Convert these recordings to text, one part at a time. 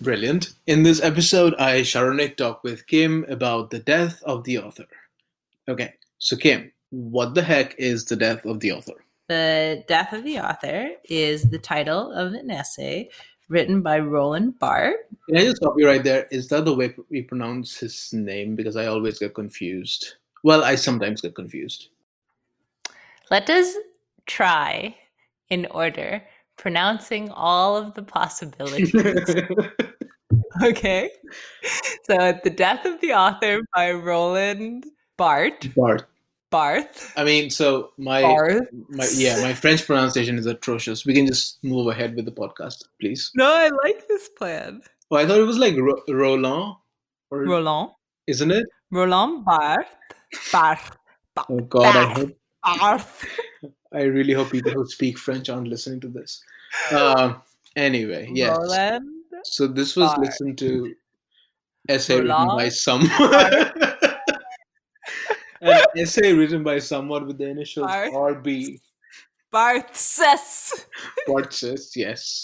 Brilliant. In this episode, I, Saronik, talk with Kim about the death of the author. Okay, so Kim, what the heck is the death of the author? The Death of the Author is the title of an essay written by Roland Barthes. Can I just stop you right there? Is that the way we pronounce his name? Because I always get confused. Well, I sometimes get confused. Let us try in order, pronouncing all of the possibilities. okay. So, at The Death of the Author by Roland Barthes. Bart. Barth. I mean, so my, Barth. my yeah, my French pronunciation is atrocious. We can just move ahead with the podcast, please. No, I like this plan. Oh, I thought it was like Ro- Roland, or Roland. isn't it? Roland Barth. Barth. Oh God, I hope Barth. I really hope people who speak French aren't listening to this. Uh, anyway, yes. Roland. So this was Barth. listened to essay written by someone. An essay written by someone with the initials Barth. RB. Barthses. Bartses, yes.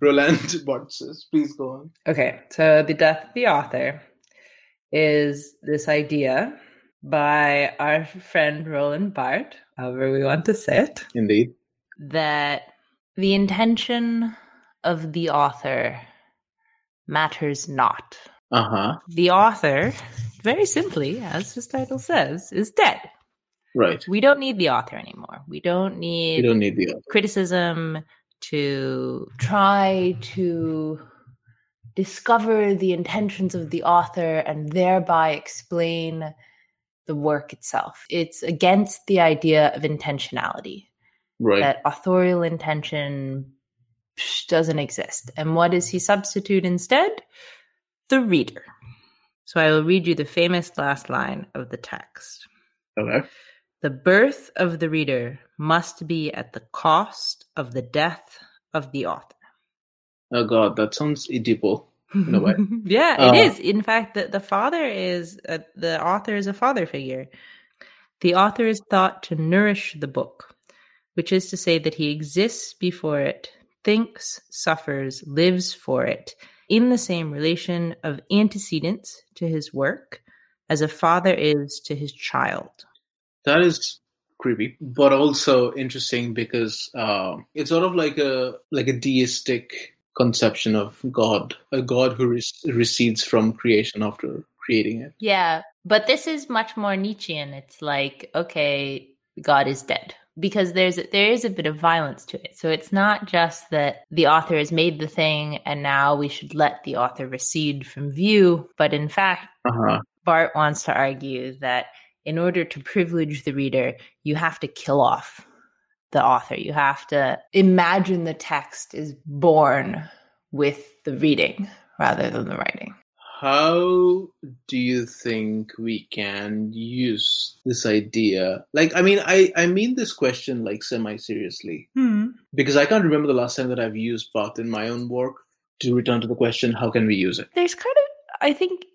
Roland Bartses. Please go on. Okay, so the death of the author is this idea by our friend Roland Barthes, however we want to say it, Indeed. that the intention of the author matters not. Uh huh. The author, very simply, as his title says, is dead. Right. We don't need the author anymore. We don't need don't need the other. criticism to try to discover the intentions of the author and thereby explain the work itself. It's against the idea of intentionality, Right. that authorial intention psh, doesn't exist. And what does he substitute instead? The reader. So I will read you the famous last line of the text. okay. The birth of the reader must be at the cost of the death of the author. Oh God, that sounds Oedipal. In a way. yeah, Uh, it is. In fact, the, the father is uh, the author is a father figure. The author is thought to nourish the book, which is to say that he exists before it, thinks, suffers, lives for it, in the same relation of antecedence to his work as a father is to his child. That is creepy, but also interesting because uh, it's sort of like a like a deistic conception of God, a God who re- recedes from creation after creating it. Yeah, but this is much more Nietzschean. It's like, okay, God is dead because there's there is a bit of violence to it. So it's not just that the author has made the thing and now we should let the author recede from view, but in fact, Uh-huh. Barthes wants to argue that in order to privilege the reader, you have to kill off the author. You have to imagine the text is born with the reading rather than the writing. How do you think we can use this idea? Like, I mean, I, I mean this question like semi seriously Hmm. because I can't remember the last time that I've used Barthes in my own work. To return to the question, how can we use it? There's kind of, I think,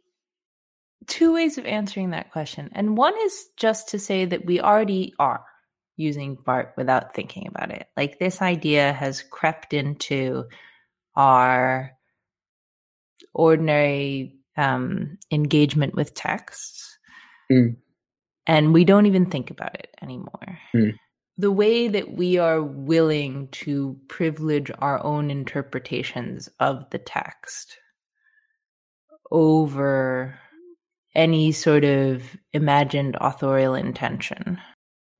two ways of answering that question. And one is just to say that we already are using Barthes without thinking about it. Like this idea has crept into our ordinary um, engagement with texts. Mm. And we don't even think about it anymore. Mm. The way that we are willing to privilege our own interpretations of the text over any sort of imagined authorial intention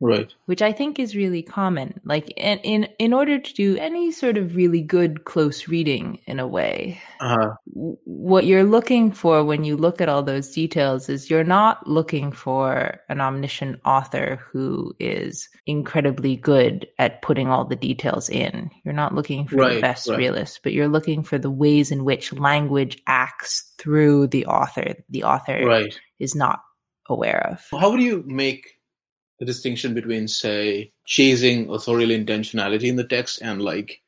Right. which I think is really common. Like in in in order to do any sort of really good close reading in a way, Uh, w- what you're looking for when you look at all those details is you're not looking for an omniscient author who is incredibly good at putting all the details in. You're not looking for the best right. realist, but you're looking for the ways in which language acts through the author. The author right. is not aware of. How would you make the distinction between, say, chasing authorial intentionality in the text and like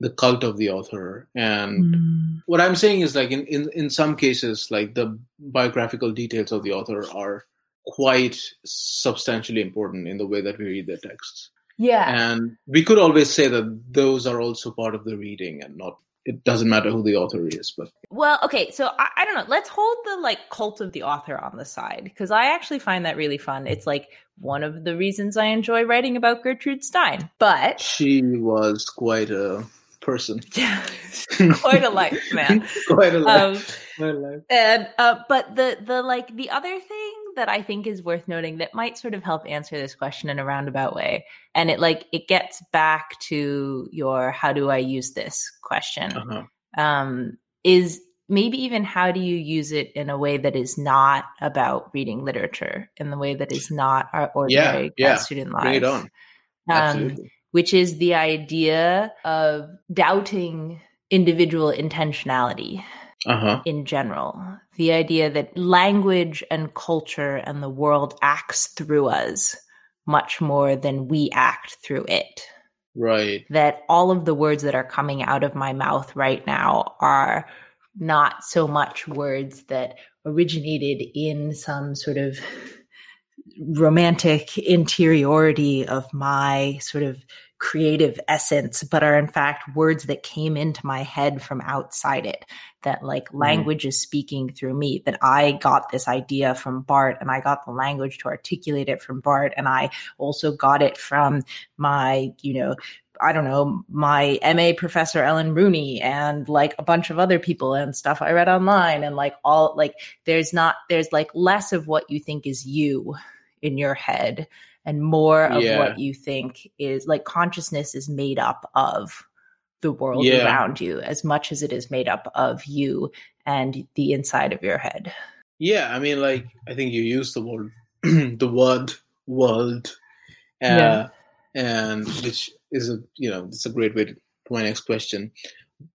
the cult of the author? And Mm. what I'm saying is like in, in, in some cases, like the biographical details of the author are quite substantially important in the way that we read their texts. Yeah. And we could always say that those are also part of the reading and not it doesn't matter who the author is, but Well, okay, so I, I don't know. Let's hold the like cult of the author on the side because I actually find that really fun. It's like one of the reasons I enjoy writing about Gertrude Stein. But she was quite a person. quite a life, man. quite a Um, life. Quite a life. and uh, but the the like the other thing that I think is worth noting that might sort of help answer this question in a roundabout way, and it like it gets back to your how do I use this question. Uh-huh. um, is maybe even how do you use it in a way that is not about reading literature, in the way that is not our ordinary yeah. grad student life. Bring it on. Um, which is the idea of doubting individual intentionality Uh-huh. in general. The idea that language and culture and the world acts through us much more than we act through it Right. that all of the words that are coming out of my mouth right now are not so much words that originated in some sort of romantic interiority of my sort of creative essence, but are in fact words that came into my head from outside it. That like mm-hmm. language is speaking through me, that I got this idea from Barthes and I got the language to articulate it from Barthes. And I also got it from my, you know, I don't know, my MA professor Ellen Rooney and like a bunch of other people and stuff I read online and like all like there's not there's like less of what you think is you in your head and more of Yeah. what you think is like consciousness is made up of the world Yeah. around you as much as it is made up of you and the inside of your head. Yeah, I mean like I think you used the word the word world. Uh, Yeah. and which is a you know, it's a great way to, to my next question.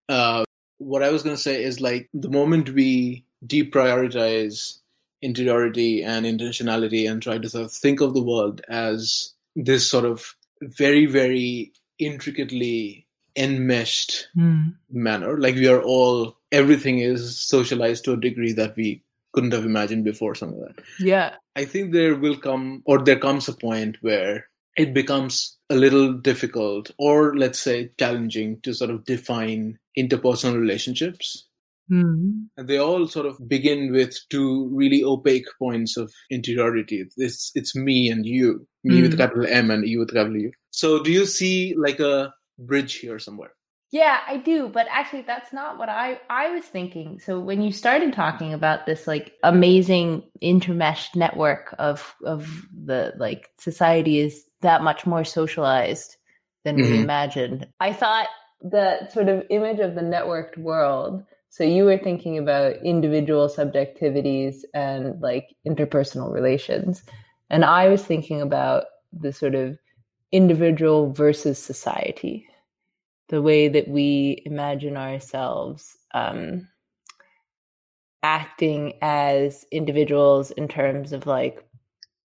Uh what I was gonna say is like the moment we deprioritize interiority and intentionality and try to sort of think of the world as this sort of very, very intricately enmeshed hmm. manner. Like we are all, everything is socialized to a degree that we couldn't have imagined before, some of that. Yeah. I think there will come, or there comes a point where it becomes a little difficult, or let's say challenging to sort of define interpersonal relationships. Mm. And they all sort of begin with two really opaque points of interiority. It's it's me and you, me with Mm. capital M and you with capital U. So, do you see like a bridge here somewhere? Yeah, I do, but actually that's not what I I was thinking. So when you started talking about this like amazing intermeshed network of of the like society is that much more socialized than we Mhm. imagined. I thought the sort of image of the networked world. So you were thinking about individual subjectivities and like interpersonal relations. And I was thinking about the sort of individual versus society the way that we imagine ourselves um, acting as individuals in terms of like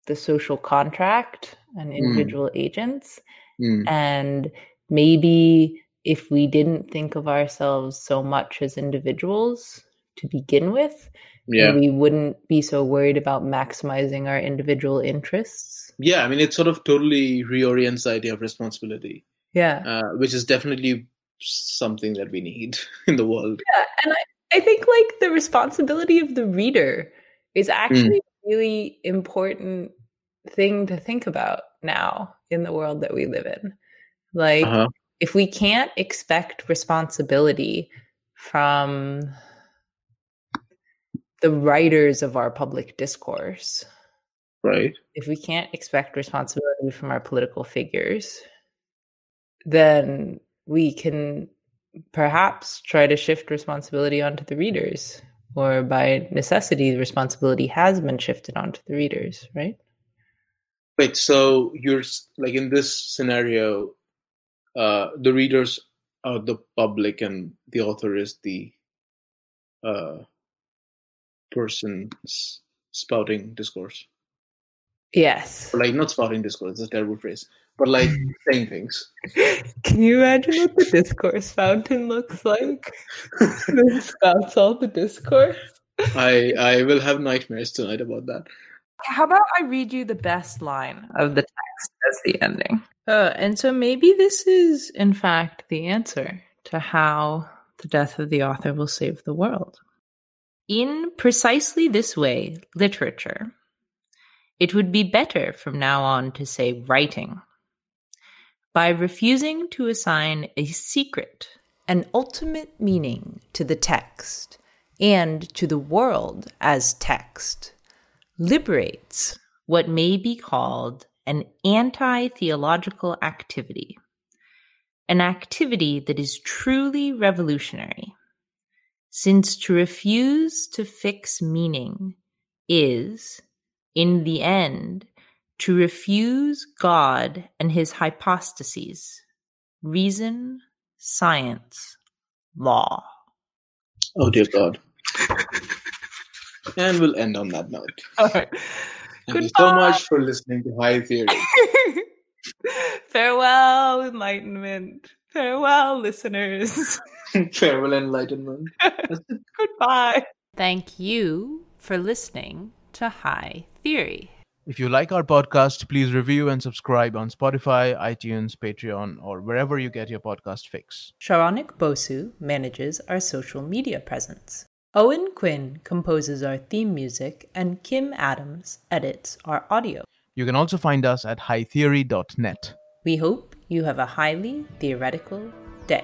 the social contract and individual mm. agents. Mm. And maybe if we didn't think of ourselves so much as individuals to begin with, yeah. we wouldn't be so worried about maximizing our individual interests. Yeah, I mean, it sort of totally reorients the idea of responsibility. Yeah. Uh, which is definitely something that we need in the world. Yeah, and I, I think like the responsibility of the reader is actually mm. a really important thing to think about now in the world that we live in. Like uh-huh. If we can't expect responsibility from the writers of our public discourse. Right. If we can't expect responsibility from our political figures, then we can perhaps try to shift responsibility onto the readers, or by necessity, the responsibility has been shifted onto the readers, right? Wait, so you're like in this scenario, uh, the readers are the public and the author is the uh, person spouting discourse. Yes. Or like not spouting discourse, it's a terrible phrase. But like saying things. Can you imagine what the discourse fountain looks like? it spouts all the discourse. I I will have nightmares tonight about that. How about I read you the best line of the text as the ending? Uh, and so maybe this is, in fact, the answer to how the death of the author will save the world. In precisely this way, literature. It would be better from now on to say writing. By refusing to assign a secret, an ultimate meaning to the text and to the world as text, liberates what may be called an anti theological activity, an activity that is truly revolutionary since to refuse to fix meaning is, in the end, to refuse God and his hypostases, reason, science, law. Oh, dear God. and we'll end on that note. All right. Thank Goodbye. you so much for listening to High Theory. Farewell, enlightenment. Farewell, listeners. Farewell, enlightenment. Goodbye. Thank you for listening to High Theory. If you like our podcast, please review and subscribe on Spotify, iTunes, Patreon, or wherever you get your podcast fix. Saronik Bosu manages our social media presence. Owen Quinn composes our theme music, and Kim Adams edits our audio. You can also find us at hightheory.net. We hope you have a highly theoretical day.